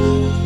Bye.